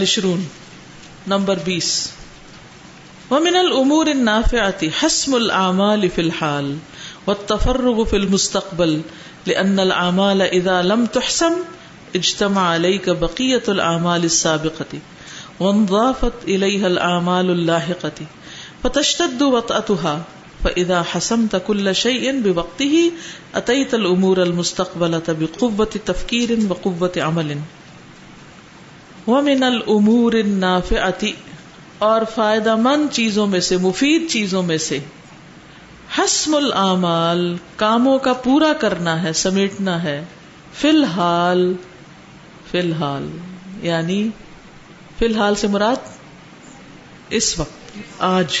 الشرون number بیس۔ ومن الامور النافعة حسم الاعمال في الحال والتفرغ في المستقبل لان الاعمال اذا لم تحسم اجتمع عليك بقية الاعمال السابقة، وانضافت اليها الاعمال اللاحقة، فتشتد وطأتها، فإذا حسمت كل شيء بوقته، أتيت الأمور المستقبلة بقوة تفكير وقوة عمل۔ ومن الامور النافعة، اور فائدہ مند چیزوں میں سے، مفید چیزوں میں سے، حسم العمال کاموں کا پورا کرنا ہے، سمیٹنا ہے فی الحال فی الحال یعنی فی الحال سے مراد اس وقت، آج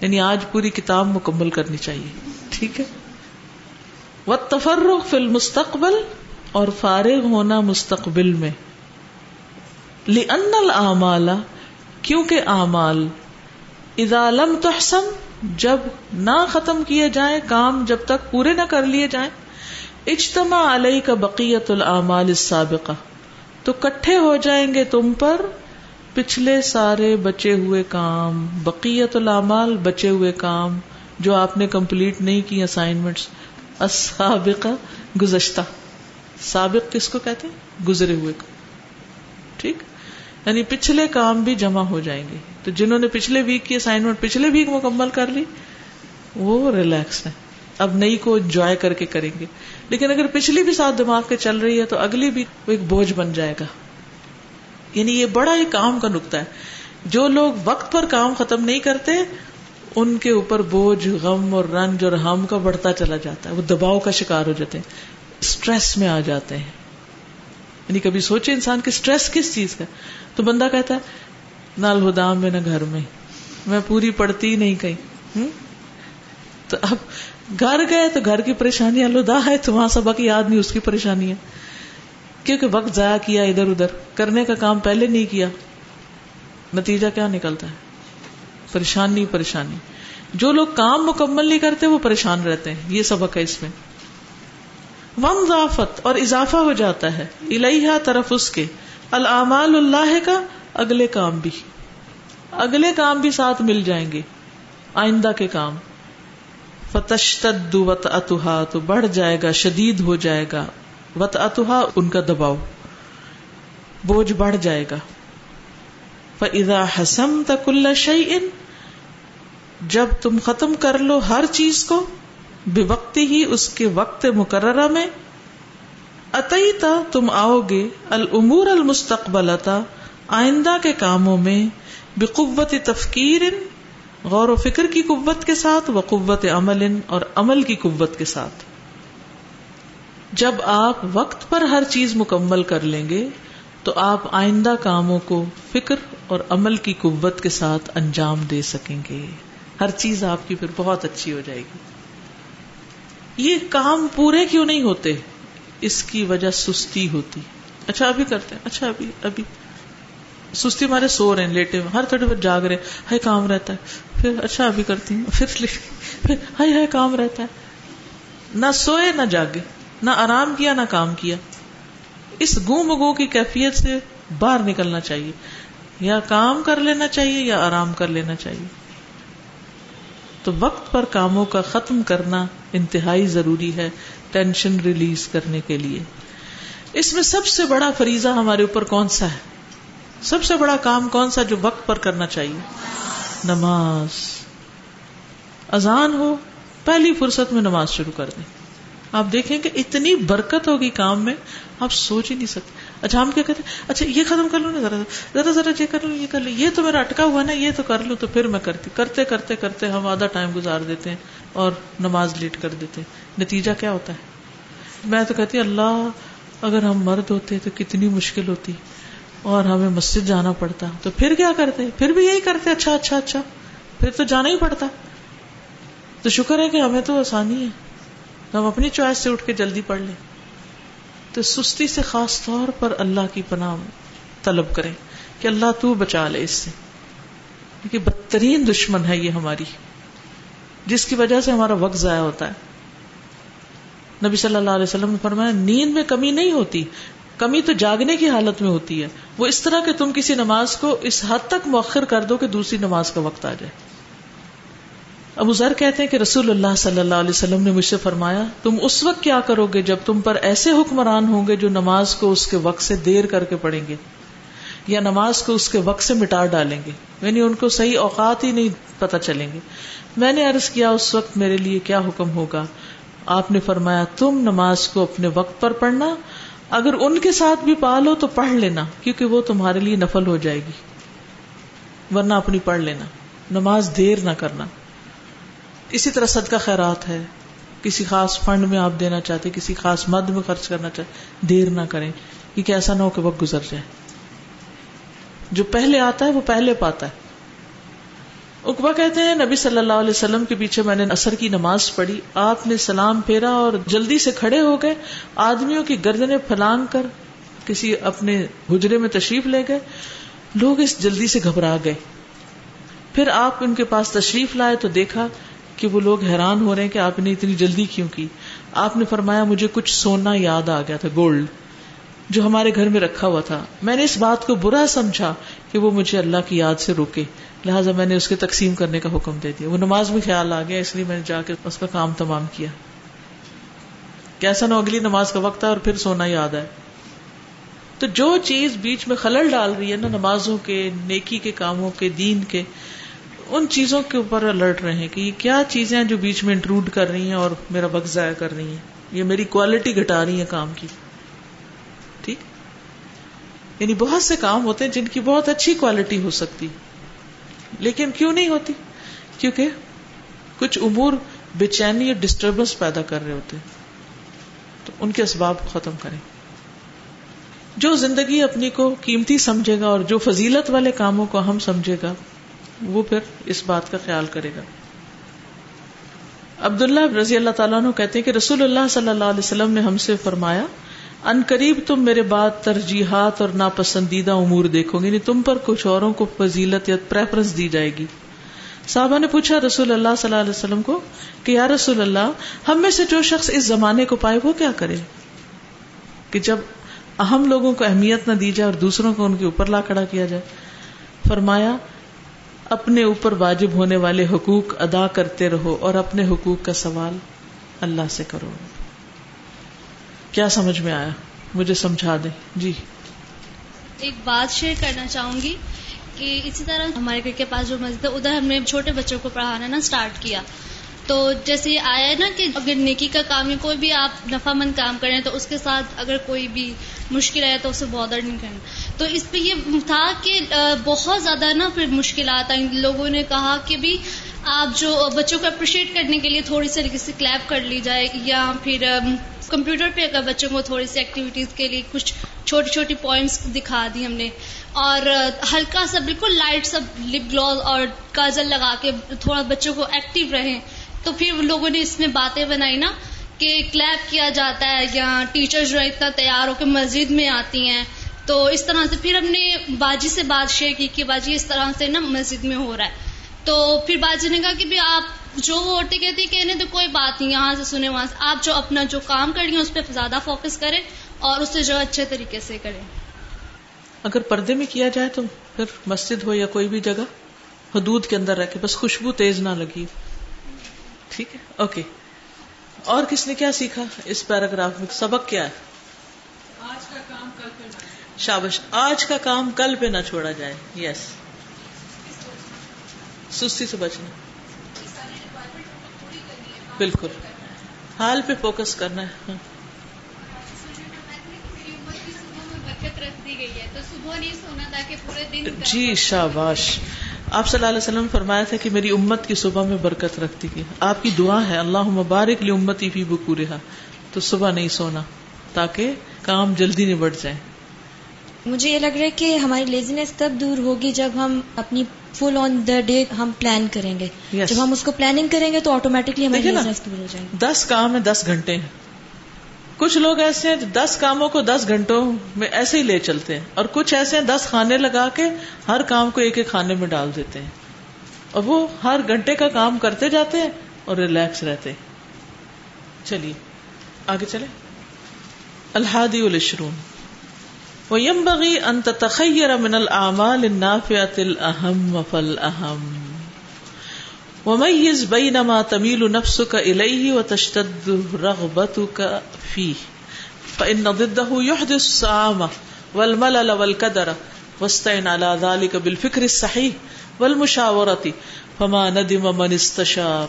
یعنی آج پوری کتاب مکمل کرنی چاہیے، ٹھیک ہے؟ وہ تفرغ فی المستقبل، اور فارغ ہونا مستقبل میں۔ لن کیونکہ اعمال اذا لم تحسن، جب نہ ختم کیے جائیں، کام جب تک پورے نہ کر لیے جائیں، اجتماع علیہ کا بقیت العمال السابقہ، تو کٹھے ہو جائیں گے تم پر پچھلے سارے بچے ہوئے کام، بقیت العمال بچے ہوئے کام، جو آپ نے کمپلیٹ نہیں کی اسائنمنٹس السابقہ، گزشتہ۔ سابق کس کو کہتے ہیں؟ گزرے ہوئے ٹھیک؟ یعنی پچھلے کام بھی جمع ہو جائیں گے۔ تو جنہوں نے پچھلے ویک کی اسائنمنٹ پچھلے ویک مکمل کر لی، وہ ریلیکس ہے اب نئی کو انجوائے کر کے کریں گے۔ لیکن اگر پچھلی بھی ساتھ دماغ کے چل رہی ہے تو اگلی بھی ایک بوجھ بن جائے گا۔ یعنی یہ بڑا ہی کام کا نقطہ ہے۔ جو لوگ وقت پر کام ختم نہیں کرتے، ان کے اوپر بوجھ، غم اور رنج اور ہم کا بڑھتا چلا جاتا ہے۔ وہ دباؤ کا شکار ہو جاتے ہیں۔ اسٹریس میں آ جاتے ہیں۔ یعنی کبھی سوچے انسان کے اسٹریس کس چیز کا؟ تو بندہ کہتا ہے، نہ الہدام میں، نہ گھر میں۔ میں پوری پڑتی نہیں کہیں۔ تو اب گھر گئے تو گھر کی پریشانی الدا ہے تو وہاں سبق یاد نہیں، اس کی پریشانی ہے۔ کیونکہ وقت ضائع کیا ادھر ادھر۔ کرنے کا کام پہلے نہیں کیا۔ نتیجہ کیا نکلتا ہے؟ پریشانی پریشانی۔ جو لوگ کام مکمل نہیں کرتے، وہ پریشان رہتے ہیں۔ یہ سبق ہے اس میں۔ ون ضافت اور اضافہ ہو جاتا ہے۔ الہا طرف اس کے۔ العمال اللہ کا اگلے کام بھی۔ اگلے کام بھی ساتھ مل جائیں گے۔ آئندہ کے کام۔ فتشتد وط اتحا تو بڑھ جائے گا، شدید ہو جائے گا۔ وط اتحا ان کا دباؤ۔ بوجھ بڑھ جائے گا۔ فضا حسم تک اللہ شعی جب تم ختم کر لو ہر چیز کو بے وقتی ہی اس کے وقت مقررہ میں اتیتا، تم آؤ گے العمور المستقبل آئندہ کے کاموں میں بقوت تفکیر، غور و فکر کی قوت کے ساتھ و قوت عمل اور عمل کی قوت کے ساتھ۔ جب آپ وقت پر ہر چیز مکمل کر لیں گے، تو آپ آئندہ کاموں کو فکر اور عمل کی قوت کے ساتھ انجام دے سکیں گے۔ ہر چیز آپ کی پھر بہت اچھی ہو جائے گی۔ یہ کام پورے کیوں نہیں ہوتے؟ اس کی وجہ سستی ہوتی۔ اچھا ابھی کرتے ہیں۔ اچھا ابھی ابھی۔ سستی ہمارے سو رہے ہیں، لیٹے ہر تھوڑے پر جاگ رہے۔ ہائی کام رہتا ہے۔ پھر اچھا ابھی کرتی ہوں۔ پھر پھر ہائی ہائی کام رہتا ہے۔ نہ سوئے، نہ جاگے۔ نہ آرام کیا، نہ کام کیا۔ اس گو کی کیفیت سے باہر نکلنا چاہیے۔ یا کام کر لینا چاہیے یا آرام کر لینا چاہیے۔ تو وقت پر کاموں کا ختم کرنا انتہائی ضروری ہے۔ ٹینشن ریلیز کرنے کے لیے۔ اس میں سب سے بڑا فریضہ ہمارے اوپر کون سا ہے؟ سب سے بڑا کام کون سا جو وقت پر کرنا چاہیے؟ نماز۔ اذان ہو، پہلی فرصت میں نماز شروع کر دیں۔ آپ دیکھیں کہ اتنی برکت ہوگی کام میں، آپ سوچ ہی نہیں سکتے۔ اچھا ہم کیا کہتے ہیں؟ اچھا یہ ختم کر لوں نا ذرا ذرا ذرا، یہ کر لوں، یہ کر لوں۔ یہ تو میرا اٹکا ہوا نا، یہ تو کر لوں، تو پھر میں کرتی، کرتے کرتے کرتے ہم آدھا ٹائم گزار دیتے ہیں۔ اور نماز لیٹ کر دیتے۔ نتیجہ کیا ہوتا ہے؟ میں تو کہتی اللہ، اگر ہم مرد ہوتے تو کتنی مشکل ہوتی اور ہمیں مسجد جانا پڑتا۔ تو پھر کیا کرتے؟ پھر بھی یہی کرتے اچھا اچھا اچھا۔ پھر تو جانا ہی پڑتا۔ تو شکر ہے کہ ہمیں تو آسانی ہے۔ ہم اپنی چوائس سے اٹھ کے جلدی پڑھ لیں۔ تو سستی سے خاص طور پر اللہ کی پناہ طلب کریں کہ اللہ تو بچا لے اس سے۔ کیونکہ بدترین دشمن ہے یہ ہماری۔ جس کی وجہ سے ہمارا وقت ضائع ہوتا ہے۔ نبی صلی اللہ علیہ وسلم نے فرمایا، نیند میں کمی نہیں ہوتی، کمی تو جاگنے کی حالت میں ہوتی ہے۔ وہ اس طرح کہ تم کسی نماز کو اس حد تک مؤخر کر دو کہ دوسری نماز کا وقت آ جائے۔ ابو ذر کہتے ہیں کہ رسول اللہ صلی اللہ علیہ وسلم نے مجھ سے فرمایا، تم اس وقت کیا کرو گے جب تم پر ایسے حکمران ہوں گے جو نماز کو اس کے وقت سے دیر کر کے پڑھیں گے؟ یا نماز کو اس کے وقت سے مٹا ڈالیں گے۔ یعنی ان کو صحیح اوقات ہی نہیں پتہ چلیں گے۔ میں نے عرض کیا اس وقت میرے لیے کیا حکم ہوگا؟ آپ نے فرمایا، تم نماز کو اپنے وقت پر پڑھنا۔ اگر ان کے ساتھ بھی پالو تو پڑھ لینا، کیونکہ وہ تمہارے لیے نفل ہو جائے گی۔ ورنہ اپنی پڑھ لینا۔ نماز دیر نہ کرنا۔ اسی طرح صدقہ خیرات ہے۔ کسی خاص فنڈ میں آپ دینا چاہتے، کسی خاص مد میں خرچ کرنا چاہتے، دیر نہ کریں۔ کیونکہ ایسا نہ ہو کہ وقت گزر جائے۔ جو پہلے آتا ہے وہ پہلے پاتا ہے۔ اکبا کہتے ہیں، نبی صلی اللہ علیہ وسلم کے پیچھے میں نے اثر کی نماز پڑھی، آپ نے سلام پھیرا اور جلدی سے کھڑے ہو گئے، آدمیوں کی گردنیں پھلانگ کر کسی اپنے حجرے میں تشریف لے گئے۔ لوگ اس جلدی سے گھبرا گئے۔ پھر آپ ان کے پاس تشریف لائے تو دیکھا کہ وہ لوگ حیران ہو رہے ہیں کہ آپ نے اتنی جلدی کیوں کی۔ آپ نے فرمایا، مجھے کچھ سونا یاد آ گیا تھا، گولڈ۔ جو ہمارے گھر میں رکھا ہوا تھا۔ میں نے اس بات کو برا سمجھا کہ وہ مجھے اللہ کی یاد سے روکے۔ لہٰذا میں نے اس کے تقسیم کرنے کا حکم دے دیا۔ وہ نماز میں خیال آ گیا، اس لیے میں نے جا کے اس کا کام تمام کیا۔ کیسا نہ اگلی نماز کا وقت ہے اور پھر سونا یاد ہے تو جو چیز بیچ میں خلل ڈال رہی ہے نا، نمازوں کے، نیکی کے کاموں کے، دین کے، ان چیزوں کے اوپر الرٹ رہے ہیں کہ یہ کیا چیزیں جو بیچ میں انٹروڈ کر رہی ہیں اور میرا وقت ضائع کر رہی ہیں۔ یہ میری کوالٹی گھٹا رہی ہے کام کی۔ یعنی بہت سے کام ہوتے ہیں جن کی بہت اچھی کوالٹی ہو سکتی۔ لیکن کیوں نہیں ہوتی؟ کیونکہ کچھ امور بے چینی اور ڈسٹربنس پیدا کر رہے ہوتے تو ان کے اسباب ختم کریں۔ جو زندگی اپنی کو قیمتی سمجھے گا اور جو فضیلت والے کاموں کو ہم سمجھے گا، وہ پھر اس بات کا خیال کرے گا۔ عبداللہ رضی اللہ تعالیٰ عنہ کہتے ہیں کہ رسول اللہ صلی اللہ علیہ وسلم نے ہم سے فرمایا ان قریب تم میرے بعد ترجیحات اور ناپسندیدہ امور دیکھو گے یعنی تم پر کچھ اوروں کو فضیلت یا پریفرنس دی جائے گی۔ صاحبہ نے پوچھا، رسول اللہ صلی اللہ علیہ وسلم کو کہ یا رسول اللہ، ہم میں سے جو شخص اس زمانے کو پائے وہ کیا کرے؟ کہ جب اہم لوگوں کو اہمیت نہ دی جائے اور دوسروں کو ان کے اوپر لا کھڑا کیا جائے۔ فرمایا، اپنے اوپر واجب ہونے والے حقوق ادا کرتے رہو اور اپنے حقوق کا سوال اللہ سے کرو۔ کیا سمجھ میں آیا؟ مجھے سمجھا دیں۔ جی۔ ایک بات شیئر کرنا چاہوں گی کہ اسی طرح ہمارے گھر کے پاس جو مسجد ہے، ادھر ہم نے چھوٹے بچوں کو پڑھانا نا اسٹارٹ کیا۔ تو جیسے یہ آیا ہے نا کہ اگر نیکی کا کام ہے کوئی بھی آپ نفع مند کام کریں تو اس کے ساتھ اگر کوئی بھی مشکل آئے تو اسے بادر نہیں کرنا۔ تو اس پہ یہ تھا کہ بہت زیادہ نا پھر مشکلات آئیں۔ لوگوں نے کہا کہ بھی آپ جو بچوں کو اپریشیٹ کرنے کے لیے تھوڑی سی طریقے سے کلیپ کر لی جائے یا پھر کمپیوٹر پہ اگر بچوں کو تھوڑی سی ایکٹیویٹیز کے لیے کچھ چھوٹی چھوٹی پوائنٹس دکھا دی ہم نے اور ہلکا سا بالکل لائٹ سا لپ گلوز اور کازل لگا کے تھوڑا بچوں کو ایکٹیو رہیں تو پھر لوگوں نے اس میں باتیں بنائی نا کہ کلیپ کیا جاتا ہے یا ٹیچر جو ہے اتنا تیار ہو کے مسجد میں آتی ہیں تو اس طرح سے پھر ہم نے باجی سے بات شیئر کی کہ باجی اس طرح سے نا مسجد میں ہو رہا ہے تو پھر باجی نے کہا کہ بھی آپ جو وہ عورتیں کہتی کہنے تو کوئی بات نہیں یہاں سے سنے وہاں سے۔ آپ جو اپنا جو کام کر رہی ہیں اس پہ زیادہ فوکس کریں اور اسے جو اچھے طریقے سے کریں۔ اگر پردے میں کیا جائے تو پھر مسجد ہو یا کوئی بھی جگہ حدود کے اندر رکھے بس خوشبو تیز نہ لگی۔ ٹھیک ہے؟ اوکے۔ اور کس نے کیا سیکھا اس پیراگراف میں؟ سبق کیا ہے؟ آج کا کام کل پہ شابش آج کا کام کل پہ نہ چھوڑا جائے۔ یس سستی سے بچنا۔ بالکل۔ حال پہ فوکس کرنا ہے۔ ہاں۔ جی شاباش۔ آپ صلی اللہ علیہ وسلم فرمایا تھا کہ میری امت کی صبح میں برکت رکھتی گئی آپ کی دعا ہے، اللہ مبارک لی امتی فی بکورہا۔ تو صبح نہیں سونا، تاکہ کام جلدی نبٹ جائے۔ مجھے یہ لگ رہا ہے کہ ہماری لیزینس تب دور ہوگی جب ہم اپنی فل آن دا ڈے ہم پلان کریں گے۔ Yes. جب ہم اس کو پلاننگ کریں گے تو آٹومیٹکلی گی۔ دس کام ہے دس گھنٹے ہیں۔ کچھ لوگ ایسے ہیں دس کاموں کو دس گھنٹوں میں ایسے ہی لے چلتے ہیں۔ اور کچھ ایسے ہیں دس کھانے لگا کے ہر کام کو ایک ایک کھانے میں ڈال دیتے ہیں۔ اور وہ ہر گھنٹے کا کام کرتے جاتے ہیں اور ریلیکس رہتے چلیے آگے چلے الحادی الشرون وينبغي أن تتخير من الأعمال النافعة الأهم فالأهم وميز بين ما تميل نفسك إليه وتشتد رغبتك فيه فإن ضده يحدث السعامة والملل والكدر واستعن على ذلك بالفكر الصحيح والمشاورة فما ندم من استشار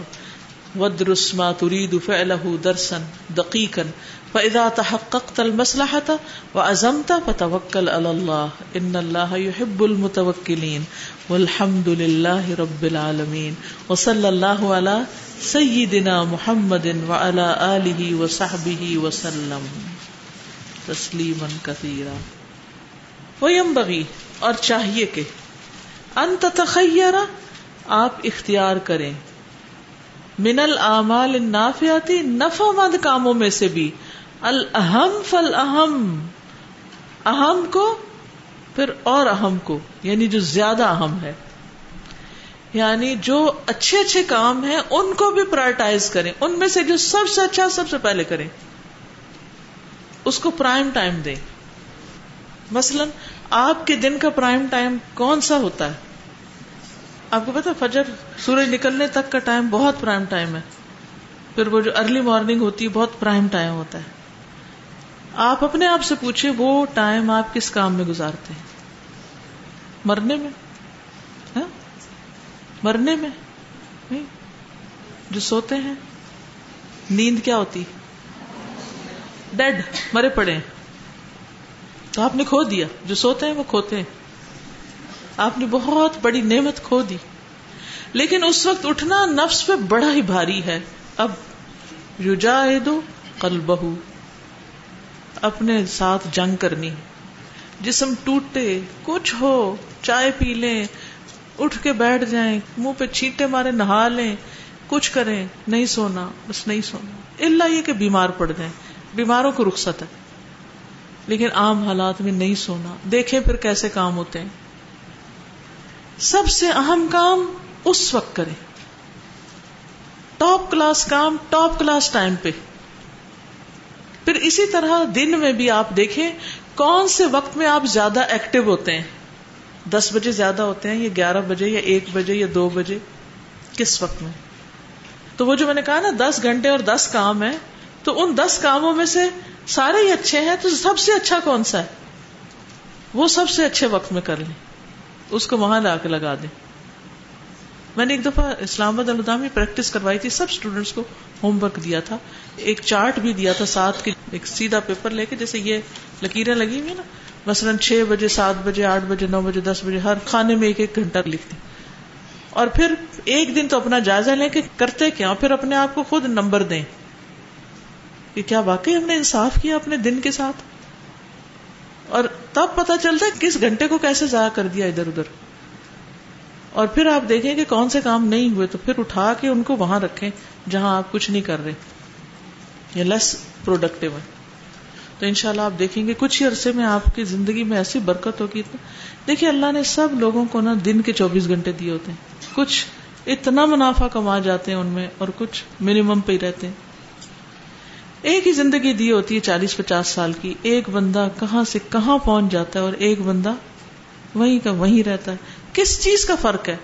وادرس ما تريد فعله درسا دقيقا فإذا تحققت المصلحة وعزمت فتوكل على الله إن الله يحب المتوكلين والحمد لله رب العالمين وصلى الله على سيدنا محمد وعلى آله وصحبه وسلم تسلیما کثیرا وينبغي اور چاہیے کہ ان تتخیر آپ اختیار کریں من الاعمال النافعاتی نفع مند کاموں میں سے بھی الاہم فالاہم اہم کو پھر اور اہم کو یعنی جو زیادہ اہم ہے۔ یعنی جو اچھے اچھے کام ہیں، ان کو بھی پرائرٹائز کریں۔ ان میں سے جو سب سے اچھا سب سے پہلے کریں۔ اس کو پرائم ٹائم دیں۔ مثلا، آپ کے دن کا پرائم ٹائم کون سا ہوتا ہے؟ آپ کو پتا، فجر سورج نکلنے تک کا ٹائم بہت پرائم ٹائم ہے۔ پھر وہ جو ارلی مارننگ ہوتی ہے، بہت پرائم ٹائم ہوتا ہے۔ آپ اپنے آپ سے پوچھے وہ ٹائم آپ کس کام میں گزارتے ہیں؟ مرنے میں ہاں؟ مرنے میں جو سوتے ہیں، نیند کیا ہوتی؟ ڈیڈ، مرے پڑے ہیں۔ تو آپ نے کھو دیا۔ جو سوتے ہیں، وہ کھوتے ہیں۔ آپ نے بہت بڑی نعمت کھو دی۔ لیکن اس وقت اٹھنا نفس پہ بڑا ہی بھاری ہے۔ اب یوجا دو کل بہو اپنے ساتھ جنگ کرنی جسم ٹوٹے، کچھ ہو، چائے پی لیں، اٹھ کے بیٹھ جائیں، منہ پہ چھینٹے مارے، نہا لیں، کچھ کریں، نہیں سونا، بس نہیں سونا۔ اللہ یہ کہ بیمار پڑ جائیں۔ بیماروں کو رخصت ہے۔ لیکن عام حالات میں نہیں سونا۔ دیکھیں پھر کیسے کام ہوتے ہیں۔ سب سے اہم کام اس وقت کریں۔ ٹاپ کلاس کام، ٹاپ کلاس ٹائم پہ۔ پھر اسی طرح دن میں بھی آپ دیکھیں کون سے وقت میں آپ زیادہ ایکٹیو ہوتے ہیں؟ دس بجے زیادہ ہوتے ہیں یا گیارہ بجے یا ایک بجے یا دو بجے؟ کس وقت میں؟ تو وہ جو میں نے کہا نا، دس گھنٹے اور دس کام ہے تو ان دس کاموں میں سے سارے ہی اچھے ہیں، تو سب سے اچھا کون سا ہے؟ وہ سب سے اچھے وقت میں کر لیں۔ اس کو وہاں لا کے لگا دیں۔ میں نے ایک دفعہ اسلام آباد الدا میں پریکٹس کروائی تھی، سب اسٹوڈینٹس کو ہوم ورک دیا تھا۔ ایک چارٹ بھی دیا تھا ساتھ کی ایک سیدھا پیپر لے کے، جیسے یہ لکیریں لگی ہوئی نا۔ مثلاً چھ بجے، سات بجے، آٹھ بجے، نو بجے، دس بجے، ہر کھانے میں ایک ایک گھنٹہ لکھتے اور پھر ایک دن تو اپنا جائزہ لیں کہ کرتے کیا؟ پھر اپنے آپ کو خود نمبر دیں۔ کہ کیا واقعی ہم نے انصاف کیا اپنے دن کے ساتھ؟ اور تب پتا چلتا ہے کس گھنٹے کو کیسے ضائع کر دیا ادھر ادھر۔ اور پھر آپ دیکھیں کہ کون سے کام نہیں ہوئے تو پھر اٹھا کے ان کو وہاں رکھیں جہاں آپ کچھ نہیں کر رہے یا لیس پروڈکٹیو ہے۔ تو ان شاء اللہ آپ دیکھیں گے کچھ ہی عرصے میں آپ کی زندگی میں ایسی برکت ہوگی۔ دیکھیے اللہ نے سب لوگوں کو نا دن کے چوبیس گھنٹے دیے ہوتے ہیں۔ کچھ اتنا منافع کما جاتے ہیں ان میں اور کچھ منیمم پہ ہی رہتے ہیں۔ ایک ہی زندگی دی ہوتی ہے چالیس پچاس سال کی۔ ایک بندہ کہاں سے کہاں پہنچ جاتا ہے اور ایک بندہ وہیں کا وہیں رہتا ہے۔ کس چیز کا فرق ہے؟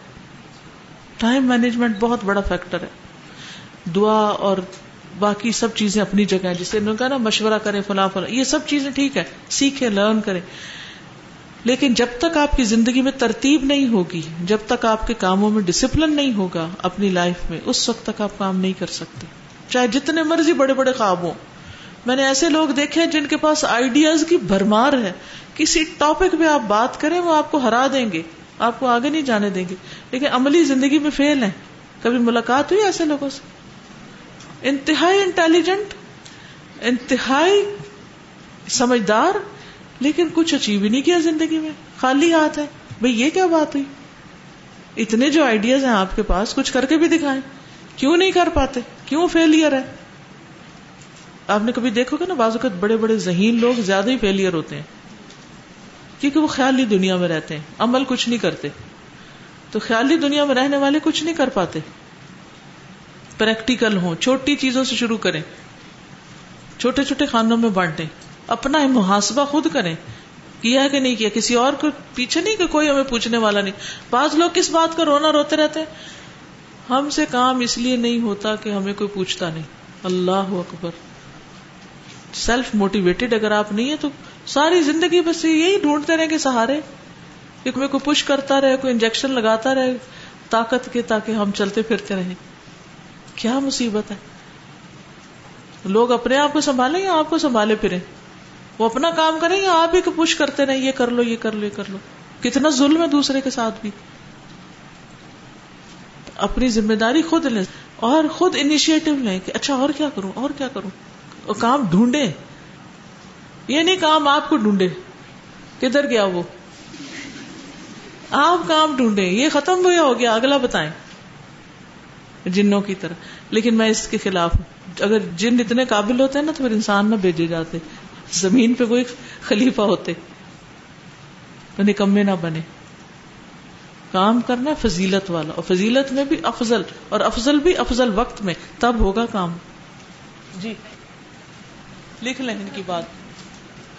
ٹائم مینجمنٹ بہت بڑا فیکٹر ہے۔ دعا اور باقی سب چیزیں اپنی جگہ ہیں۔ جسے کہا نا، مشورہ کریں فلاں فلاں۔ یہ سب چیزیں ٹھیک ہے سیکھیں لرن کریں۔ لیکن جب تک آپ کی زندگی میں ترتیب نہیں ہوگی، جب تک آپ کے کاموں میں ڈسپلن نہیں ہوگا اپنی لائف میں، اس وقت تک آپ کام نہیں کر سکتے۔ چاہے جتنے مرضی بڑے بڑے خواب ہوں۔ میں نے ایسے لوگ دیکھے جن کے پاس آئیڈیاز کی بھرمار ہے۔ کسی ٹاپک پہ آپ بات کریں، وہ آپ کو ہرا دیں گے۔ آپ کو آگے نہیں جانے دیں گے۔ لیکن عملی زندگی میں فیل ہیں۔ کبھی ملاقات ہوئی ایسے لوگوں سے؟ انتہائی انٹیلیجنٹ، انتہائی سمجھدار، لیکن کچھ اچیو ہی نہیں کیا زندگی میں۔ خالی ہاتھ ہے۔ بھائی یہ کیا بات ہوئی؟ اتنے جو آئیڈیاز ہیں آپ کے پاس، کچھ کر کے بھی دکھائیں۔ کیوں نہیں کر پاتے؟ کیوں فیلئر ہے؟ آپ نے کبھی دیکھو گے نا، بعض اوقات بڑے بڑے ذہین لوگ زیادہ ہی فیلئر ہوتے ہیں۔ کیونکہ وہ خیالی دنیا میں رہتے ہیں، عمل کچھ نہیں کرتے۔ تو خیالی دنیا میں رہنے والے کچھ نہیں کر پاتے۔ پریکٹیکل ہوں، چھوٹی چیزوں سے شروع کریں۔ چھوٹے چھوٹے خانوں میں بانٹیں۔ اپنا محاسبہ خود کریں۔ کیا کہ نہیں کیا؟ کسی اور کو پیچھے نہیں کہ کوئی ہمیں پوچھنے والا نہیں۔ بعض لوگ کس بات کا رونا روتے رہتے ہم سے کام اس لیے نہیں ہوتا کہ ہمیں کوئی پوچھتا نہیں۔ اللہ اکبر۔ سیلف موٹیویٹیڈ اگر آپ نہیں ہے تو ساری زندگی بس یہی ڈھونڈتے رہے کہ سہارے کوئی پش کرتا رہے، کوئی انجیکشن لگاتا رہے، طاقت کے تاکہ ہم چلتے پھرتے رہیں۔ کیا مصیبت ہے؟ لوگ اپنے آپ کو سنبھالیں یا آپ کو سنبھالے پھرے وہ اپنا کام کریں یا آپ ہی کو پش کرتے رہے یہ کر لو، یہ کر لو، یہ کر لو۔ کتنا ظلم ہے دوسرے کے ساتھ بھی۔ اپنی ذمہ داری خود لیں اور خود انیشیٹو لیں کہ اچھا اور کیا کروں، اور کیا کروں؟ اور کام ڈھونڈے یہ نہیں کام آپ کو ڈھونڈے۔ کدھر گیا وہ؟ آپ کام ڈھونڈے۔ یہ ختم ہوا ہو گیا، اگلا بتائیں۔ جنوں کی طرح۔ لیکن میں اس کے خلاف ہوں۔ اگر جن اتنے قابل ہوتے ہیں نا، تو پھر انسان نہ بھیجے جاتے۔ زمین پہ کوئی خلیفہ ہوتے۔ تو نکمے نہ بنے۔ کام کرنا فضیلت والا۔ اور فضیلت میں بھی افضل۔ اور افضل بھی افضل وقت میں۔ تب ہوگا کام۔ جی۔ لکھ لیں ان کی بات۔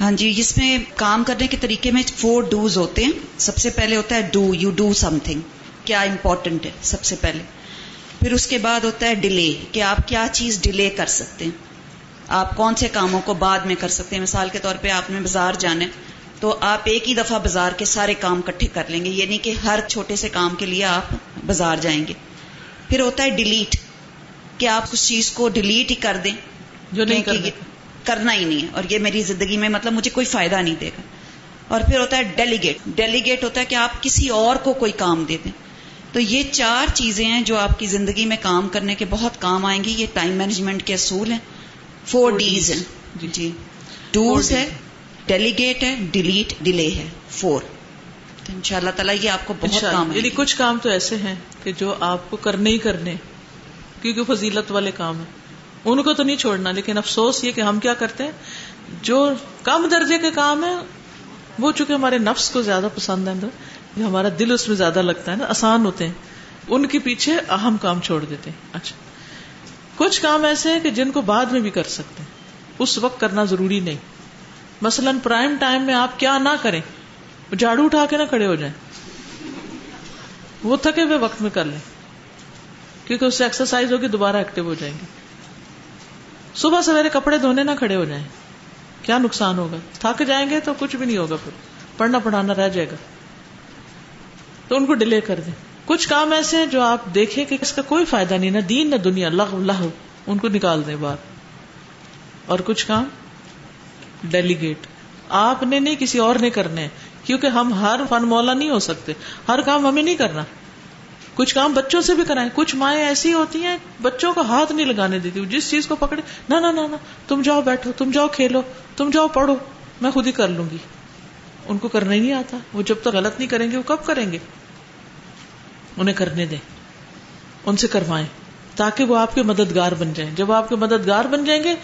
ہاں جی اس میں کام کرنے کے طریقے میں فور ڈوز ہوتے ہیں۔ سب سے پہلے ہوتا ہے do you do something کیا امپورٹنٹ ہے؟ سب سے پہلے۔ پھر اس کے بعد ہوتا ہے ڈیلے کہ آپ کیا چیز ڈیلے کر سکتے ہیں۔ آپ کون سے کاموں کو بعد میں کر سکتے ہیں؟ مثال کے طور پہ آپ نے بازار جانے تو آپ ایک ہی دفعہ بازار کے سارے کام کٹھے کر لیں گے یعنی کہ ہر چھوٹے سے کام کے لیے آپ بازار جائیں گے۔ پھر ہوتا ہے ڈیلیٹ کہ آپ اس چیز کو ڈیلیٹ ہی کر دیں۔ جو نہیں کرنا ہی نہیں ہے۔ اور یہ میری زندگی میں مطلب مجھے کوئی فائدہ نہیں دے گا۔ اور پھر ہوتا ہے ڈیلیگیٹ ڈیلیگیٹ ہوتا ہے کہ آپ کسی اور کو کوئی کام دے دیں۔ تو یہ چار چیزیں ہیں جو آپ کی زندگی میں کام کرنے کے بہت کام آئیں گی۔ یہ ٹائم مینجمنٹ کے اصول ہیں۔ فور ڈیز ہیں۔ جی۔ جی۔ ٹوز ہے ڈیلیگیٹ ہے ڈیلیٹ ڈیلے ہے۔ فور تو ان شاء اللہ تعالیٰ یہ آپ کو بہت کام یعنی کچھ کام تو ایسے ہیں کہ جو آپ کو کرنے ہی کرنے کیونکہ فضیلت والے کام ہیں۔ ان کو تو نہیں چھوڑنا، لیکن افسوس یہ کہ ہم کیا کرتے ہیں؟ جو کم درجے کے کام ہے وہ چونکہ ہمارے نفس کو زیادہ پسند ہے ہمارا دل اس میں زیادہ لگتا ہے نا، آسان ہوتے ہیں۔ ان کے پیچھے اہم کام چھوڑ دیتے ہیں۔ اچھا۔ کچھ کام ایسے ہیں کہ جن کو بعد میں بھی کر سکتے ہیں۔ اس وقت کرنا ضروری نہیں۔ مثلاً پرائم ٹائم میں آپ کیا نہ کریں، جھاڑو اٹھا کے نہ کھڑے ہو جائیں۔ وہ تھکے ہوئے وقت میں کر لیں، کیونکہ اس سے ایکسرسائز ہوگی، دوبارہ ایکٹیو ہو جائیں گے۔ صبح سویرے کپڑے دھونے نہ کھڑے ہو جائیں۔ کیا نقصان ہوگا؟ تھک جائیں گے تو کچھ بھی نہیں ہوگا پھر۔ پڑھنا پڑھانا رہ جائے گا۔ تو ان کو ڈیلے کر دیں۔ کچھ کام ایسے ہیں جو آپ دیکھیں کہ اس کا کوئی فائدہ نہیں، نہ دین نہ دنیا، لغ لہ ان کو نکال دیں باہر۔ اور کچھ کام؟ ڈیلیگیٹ آپ نے نہیں، کسی اور نے کرنے کیونکہ ہم ہر فن مولا نہیں ہو سکتے۔ ہر کام ہمیں نہیں کرنا۔ کچھ کام بچوں سے بھی کرائیں۔ کچھ مائیں ایسی ہوتی ہیں، بچوں کو ہاتھ نہیں لگانے دیتی۔ جس چیز کو پکڑے، نہ نہ نہ تم جاؤ بیٹھو، تم جاؤ کھیلو، تم جاؤ پڑھو، میں خود ہی کر لوں گی۔ ان کو کرنا ہی نہیں آتا۔ وہ جب تک غلط نہیں کریں گے، وہ کب کریں گے؟ انہیں کرنے دیں۔ ان سے کروائیں، تاکہ وہ آپ کے مددگار بن جائیں۔ جب آپ کے مددگار بن جائیں گے،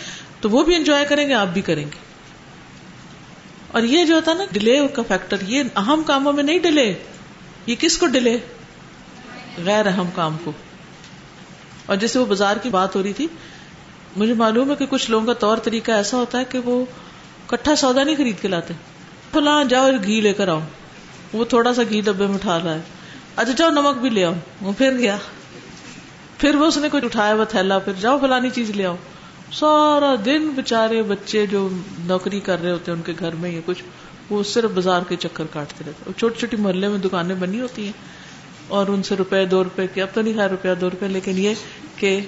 تو وہ بھی انجوائے کریں گے، آپ بھی کریں گے۔ اور یہ جو ہوتا نا ڈیلے کا فیکٹر یہ اہم کاموں میں نہیں ڈیلے یہ کس کو ڈیلے غیر اہم کام کو۔ اور جیسے وہ بازار کی بات ہو رہی تھی، مجھے معلوم ہے کہ کچھ لوگوں کا طور طریقہ ایسا ہوتا ہے کہ وہ کٹھا سودا نہیں خرید کے لاتے۔ فلاں جاؤ گھی لے کر آؤ۔ وہ تھوڑا سا گھی ڈبے میں اٹھا رہا ہے۔ اچھا جاؤ نمک بھی لے آؤ۔ وہ پھر گیا۔ پھر وہ اس نے کچھ اٹھایا ہوا تھیلا، پھر جاؤ فلانی چیز لے آؤ۔ سارا دن بےچارے بچے جو نوکری کر رہے ہوتے ہیں ان کے گھر میں یا کچھ، وہ صرف بازار کے چکر کاٹتے رہتے چھوٹی چھوٹی محلے میں دکانیں بنی ہوتی ہیں۔ اور ان سے روپے دو روپے کی اب تو نہیں خیر روپیہ دو روپے، لیکن یہ کہ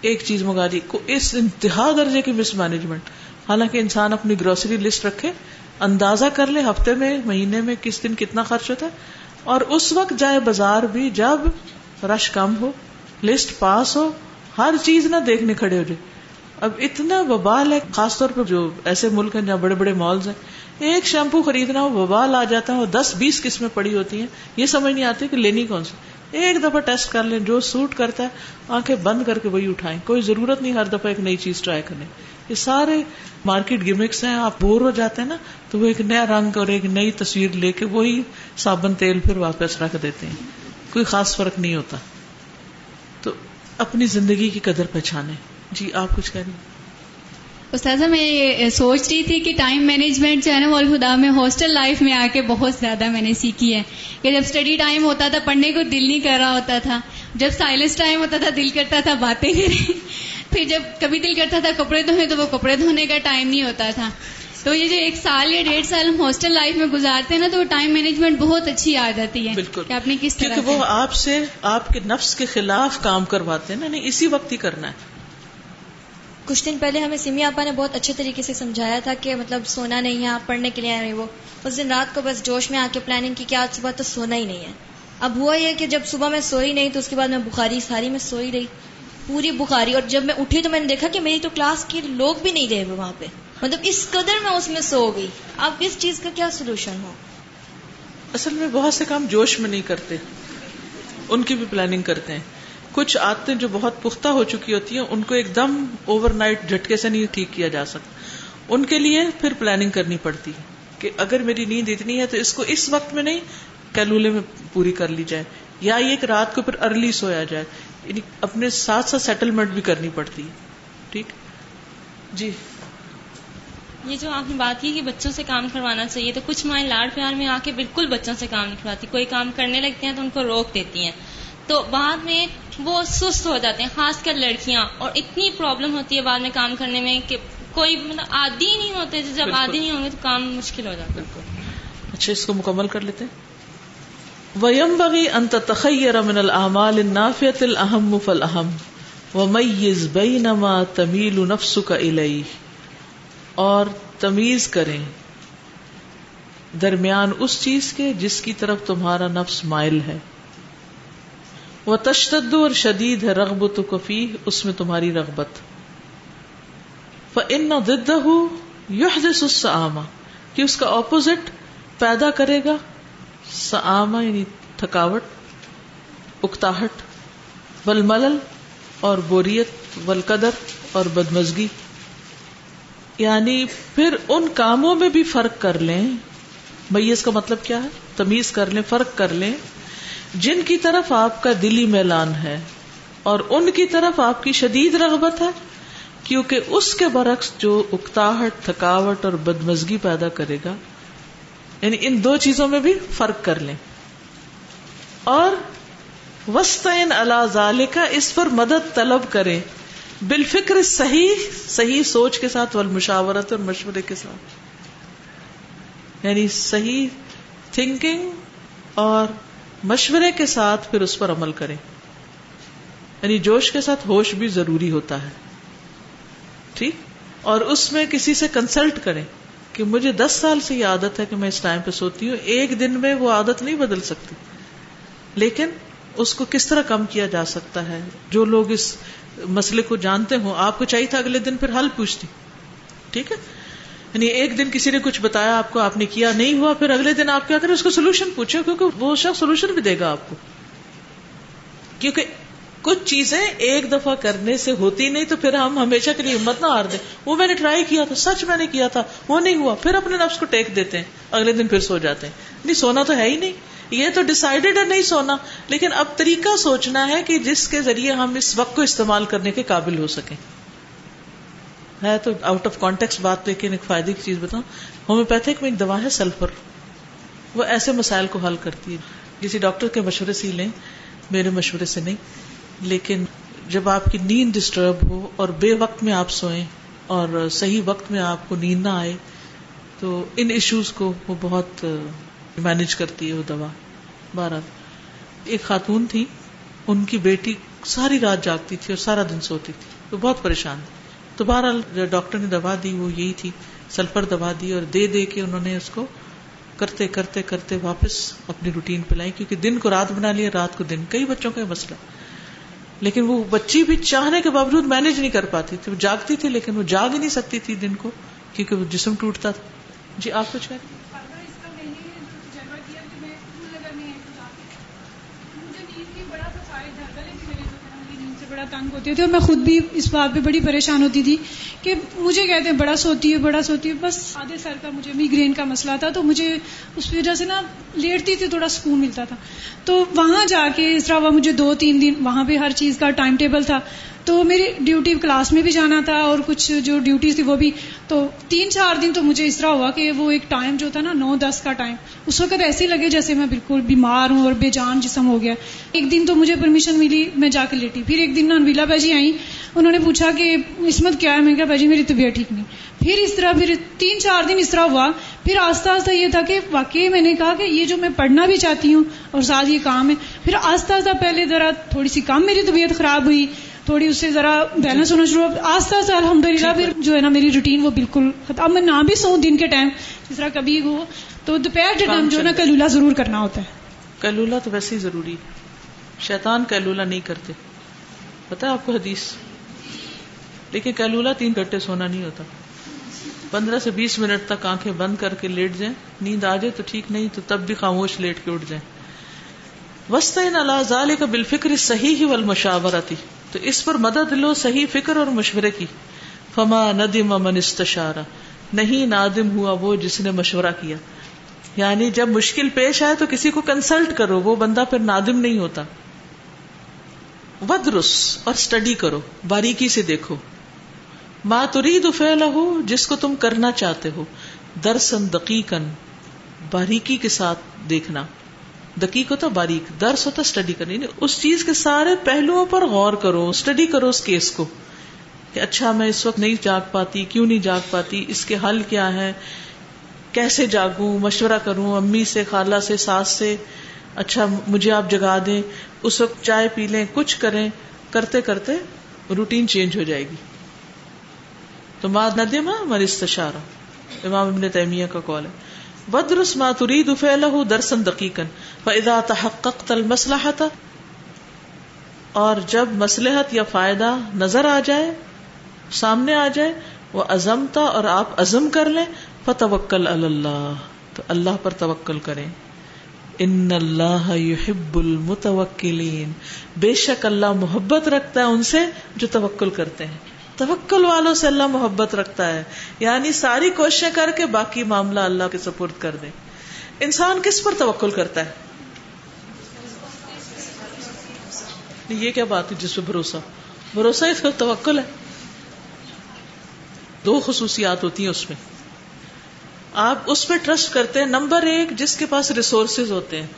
ایک چیز منگا دی اس انتہا درجے کی مس مینجمنٹ حالانکہ انسان اپنی گروسری لسٹ رکھے، اندازہ کر لے ہفتے میں، مہینے میں کس دن کتنا خرچ ہوتا ہے، اور اس وقت جائے بازار بھی جب رش کم ہو لسٹ پاس ہو، ہر چیز نہ دیکھنے کھڑے ہو جائے۔ اب اتنا وبال ہے، خاص طور پر جو ایسے ملک ہیں جہاں بڑے بڑے مالز ہیں ایک شیمپو خریدنا ہو وبال آ جاتا ہے دس بیس قسمیں پڑی ہوتی ہیں۔ یہ سمجھ نہیں آتی کہ لینی کون سی۔ ایک دفعہ ٹیسٹ کر لیں، جو سوٹ کرتا ہے، آنکھیں بند کر کے وہی اٹھائیں۔ کوئی ضرورت نہیں ہر دفعہ ایک نئی چیز ٹرائی کرنے۔ یہ سارے مارکیٹ گیمکس ہیں، آپ بور ہو جاتے ہیں نا، تو وہ ایک نیا رنگ اور ایک نئی تصویر لے کے وہی صابن تیل پھر واپس رکھ دیتے ہیں۔ کوئی خاص فرق نہیں ہوتا۔ تو اپنی زندگی کی قدر پہچانے جی آپ کچھ کہہ رہی استاذہ میں یہ سوچ رہی تھی کہ ٹائم مینجمنٹ جو ہے نا خدا میں ہاسٹل لائف میں آ کے بہت زیادہ میں نے سیکھی ہے۔ کہ جب اسٹڈی ٹائم ہوتا تھا پڑھنے کو دل نہیں کر رہا ہوتا تھا۔ جب سائلنس ٹائم ہوتا تھا دل کرتا تھا باتیں کریں۔ پھر جب کبھی دل کرتا تھا کپڑے دھونے تو وہ کپڑے دھونے کا ٹائم نہیں ہوتا تھا۔ تو یہ جو ایک سال یا ڈیڑھ سال ہم ہاسٹل لائف میں گزارتے ہیں نا تو وہ ٹائم مینجمنٹ بہت اچھی آ جاتی ہے بالکل۔ کہ آپ نے کس طرح وہ آپ سے آپ کے نفس کے خلاف کام کرواتے ہیں نا نہیں اسی وقت ہی کرنا ہے۔ کچھ دن پہلے ہمیں سمی آپا نے بہت اچھے طریقے سے سمجھایا تھا کہ مطلب سونا نہیں ہے، آپ پڑھنے کے لیے آئے وہ۔ اس دن رات کو بس جوش میں آ کے پلاننگ کی کہ آج صبح تو سونا ہی نہیں ہے۔ اب ہوا یہ کہ جب صبح میں سوئی نہیں تو اس کے بعد میں بخاری، ساری میں سوئی رہی، پوری بخاری۔ اور جب میں اٹھی تو میں نے دیکھا کہ میری تو کلاس کے لوگ بھی نہیں رہے وہاں پہ۔ مطلب اس قدر میں اس میں سو گئی۔ اب اس چیز کا کیا سولوشن ہو؟ اصل میں بہت سے کام جوش میں نہیں کرتے، ان کی بھی پلاننگ کرتے ہیں۔ کچھ عادتیں جو بہت پختہ ہو چکی ہوتی ہیں، ان کو ایک دم اوور نائٹ جھٹکے سے نہیں ٹھیک کیا جا سکتا۔ ان کے لیے پھر پلاننگ کرنی پڑتی ہے کہ اگر میری نیند اتنی ہے تو اس کو اس وقت میں نہیں، کیلولے میں پوری کر لی جائے۔ یا یہ کہ رات کو پھر ارلی سویا جائے۔ یعنی اپنے ساتھ ساتھ سیٹلمنٹ بھی کرنی پڑتی ہے۔ ٹھیک؟ جی۔ یہ جو آپ نے بات کی کہ بچوں سے کام کروانا چاہیے، تو کچھ مائیں لاڈ پیار میں آ کے بالکل بچوں سے کام نہیں کرواتی۔ کوئی کام کرنے لگتے ہیں تو ان کو روک دیتی ہیں۔ تو بعد میں وہ سست ہو جاتے ہیں خاص کر لڑکیاں۔ اور اتنی پرابلم ہوتی ہے بعد میں کام کرنے میں کہ کوئی مطلب عادی نہیں ہوتے جب عادی نہیں ہوں گے تو کام مشکل ہو جاتا ہے۔ اچھا اس کو مکمل کر لیتے ویم بغی انت تخیر من العمال النافیت الحم فلاحم و میز بئی نما تمیل نفس کا الئی اور تمیز کریں درمیان اس چیز کے جس کی طرف تمہارا نفس مائل ہے۔ وہ تشدد اور شدید ہے رغبت کفی اس میں تمہاری رغبت۔ ان دد ہوں کہ اس کا اپوزٹ پیدا کرے گا سآما یعنی تھکاوٹ، اکتاہٹ ول ملل اور بوریت ول قدر اور بدمزگی۔ یعنی پھر ان کاموں میں بھی فرق کر لیں۔ میز کا مطلب کیا ہے؟ تمیز کر لیں، فرق کر لیں۔ جن کی طرف آپ کا دلی میلان ہے اور ان کی طرف آپ کی شدید رغبت ہے، کیونکہ اس کے برعکس جو اکتاہٹ، تھکاوٹ اور بدمزگی پیدا کرے گا یعنی ان دو چیزوں میں بھی فرق کر لیں۔ اور وسطین اللہ کا اس پر مدد طلب کرے بالفکر صحیح صحیح سوچ کے ساتھ، والمشاورت اور مشورے کے ساتھ۔ یعنی صحیح تھنکنگ اور مشورے کے ساتھ پھر اس پر عمل کریں۔ یعنی جوش کے ساتھ ہوش بھی ضروری ہوتا ہے۔ ٹھیک؟ اور اس میں کسی سے کنسلٹ کریں کہ مجھے دس سال سے یہ عادت ہے کہ میں اس ٹائم پہ سوتی ہوں، ایک دن میں وہ عادت نہیں بدل سکتی۔ لیکن اس کو کس طرح کم کیا جا سکتا ہے؟ جو لوگ اس مسئلے کو جانتے ہوں، آپ کو چاہیے تھا اگلے دن پھر حل پوچھتی۔ ٹھیک ہے؟ یعنی ایک دن کسی نے کچھ بتایا آپ کو، آپ نے کیا، نہیں ہوا، پھر اگلے دن آپ کیا کریں، اس کو سولوشن پوچھو کیونکہ وہ شخص سولوشن بھی دے گا آپ کو۔ کیونکہ کچھ چیزیں ایک دفعہ کرنے سے ہوتی نہیں، تو پھر ہم ہمیشہ کے لیے ہمت نہ ہار دیں۔ وہ میں نے ٹرائی کیا تھا، سچ میں نے کیا تھا، وہ نہیں ہوا۔ پھر اپنے نفس کو ٹیک دیتے ہیں، اگلے دن پھر سو جاتے ہیں۔ نہیں، سونا تو ہے ہی نہیں۔ یہ تو ڈسائڈیڈ ہے نہیں سونا۔ لیکن اب طریقہ سوچنا ہے کہ جس کے ذریعے ہم اس وقت کو استعمال کرنے کے قابل ہو سکیں۔ ہے تو آؤٹ آف کانٹیکس بات لیکن ایک فائدے کی چیز بتاؤں۔ ہومیوپیتھک میں ایک دوا ہے سلفر۔ وہ ایسے مسائل کو حل کرتی ہے۔ کسی ڈاکٹر کے مشورے سے ہی لیں، میرے مشورے سے نہیں۔ لیکن جب آپ کی نیند ڈسٹرب ہو اور بے وقت میں آپ سوئیں اور صحیح وقت میں آپ کو نیند نہ آئے، تو ان ایشوز کو وہ بہت مینج کرتی ہے وہ دوا۔ بارہ ایک خاتون تھی، ان کی بیٹی ساری رات جاگتی تھی اور سارا دن سوتی تھی۔ وہ بہت پریشان تھی۔ تو بہرحال ڈاکٹر نے دوا دی وہ یہی تھی، سلفر دوا دی اور دے دے کے انہوں نے اس کو کرتے کرتے کرتے واپس اپنی روٹین پہ لائی کیونکہ دن کو رات بنا لیا رات کو دن۔ کئی بچوں کا مسئلہ۔ لیکن وہ بچی بھی چاہنے کے باوجود مینج نہیں کر پاتی تھی۔ وہ جاگتی تھی، لیکن وہ جاگ ہی نہیں سکتی تھی دن کو، کیونکہ وہ جسم ٹوٹتا تھا۔ جی آپ کچھ کہیں؟ تنگ ہوتی تھی اور میں خود بھی اس بات پہ بڑی پریشان ہوتی تھی کہ مجھے کہتے ہیں بڑا سوتی ہے، بڑا سوتی ہے۔ بس آدھے سر کا مجھے میگرین کا مسئلہ تھا تو مجھے اس وجہ سے نا لیٹتی تھی، تھوڑا سکون ملتا تھا۔ تو وہاں جا کے اس طرح مجھے دو تین دن۔ وہاں پہ ہر چیز کا ٹائم ٹیبل تھا۔ تو میری ڈیوٹی کلاس میں بھی جانا تھا اور کچھ جو ڈیوٹی تھی وہ بھی تو تین چار دن تو مجھے اس طرح ہوا کہ وہ ایک ٹائم جو تھا نا، نو دس کا ٹائم اس وقت ایسے ہی لگے جیسے میں بالکل بیمار ہوں اور بے جان جسم ہو گیا۔ ایک دن تو مجھے پرمیشن ملی، میں جا کے لیٹی۔ پھر ایک دن انویلا باجی آئی انہوں نے پوچھا کہ اسمت کیا ہے؟ میں کہا، باجی، میری طبیعت ٹھیک نہیں۔ پھر اس طرح، پھر تین چار دن اس طرح ہوا۔ پھر آہستہ آہستہ یہ تھا کہ واقعی میں نے کہا کہ یہ جو میں پڑھنا بھی چاہتی ہوں اور ساتھ یہ کام ہے۔ پھر آہستہ آہستہ پہلے ذرا تھوڑی سی کم میری طبیعت خراب ہوئی۔ تھوڑی اس سے ذرا بیلنس ہونا شروع آہستہ آہستہ الحمد للہ پھر جو ہے نا میری روٹین وہ بالکل اب میں نہ بھی سو دن کے ٹائم جس طرح کبھی ہو تو دوپہر کے ٹائم جو ہے نا کلولا ضرور کرنا ہوتا ہے۔ کلولا تو ویسے ہی ضروری۔ شیطان کلولا نہیں کرتے۔ پتا ہے آپ کو حدیث؟ لیکن کلولا تین گھنٹے سونا نہیں ہوتا۔ پندرہ سے بیس منٹ تک آنکھیں بند کر کے لیٹ جائیں۔ نیند آ جائے تو ٹھیک نہیں تو تب بھی خاموش لیٹ کے اٹھ جائیں۔ وسطین اللہ ظال کا بالفکر صحیح ہی ول مشاورتی تو اس پر مدد لو صحیح فکر اور مشورے کی۔ فما ندم من استشارہ نہیں نادم ہوا وہ جس نے مشورہ کیا۔ یعنی جب مشکل پیش آئے تو کسی کو کنسلٹ کرو، وہ بندہ پھر نادم نہیں ہوتا۔ ودرس اور اسٹڈی کرو، باریکی سے دیکھو۔ ماں ترید ہو جس کو تم کرنا چاہتے ہو۔ درسن دقیقن باریکی کے ساتھ دیکھنا۔ دقیق ہوتا باریک، درس ہوتا اسٹڈی کرنا یعنی اس چیز کے سارے پہلوؤں پر غور کرو اسٹڈی کرو اس کیس کو کہ اچھا میں اس وقت نہیں جاگ پاتی، کیوں نہیں جاگ پاتی، اس کے حل کیا ہے کیسے جاگوں، مشورہ کروں، امی سے، خالہ سے، ساس سے اچھا مجھے آپ جگا دیں، اس وقت چائے پی لیں، کچھ کریں، کرتے کرتے روٹین چینج ہو جائے گی۔ تو ماد ندیم مر استشارہ، امام ابن تیمیہ کا کال ہے۔ بدرس ما تريد فعله درسا دقیقا فاذا تحققت المصلحه اور جب مصلحت یا فائدہ نظر آ جائے، سامنے آ جائے، وہ عزمتا اور آپ عزم کر لیں، فتوکل اللہ تو اللہ پر توکل کریں۔ ان اللہ يحب المتوکلین بے شک اللہ محبت رکھتا ہے ان سے جو توکل کرتے ہیں۔ توکل والوں سے اللہ محبت رکھتا ہے۔ یعنی ساری کوششیں کر کے باقی معاملہ اللہ کے سپرد کر دے۔ انسان کس پر توکل کرتا ہے؟ یہ کیا بات ہے جس پہ بھروسہ؟ بھروسہ اس کا توکل ہے۔ دو خصوصیات ہوتی ہیں اس میں۔ آپ اس پہ ٹرسٹ کرتے ہیں۔ نمبر ایک، جس کے پاس ریسورسز ہوتے ہیں،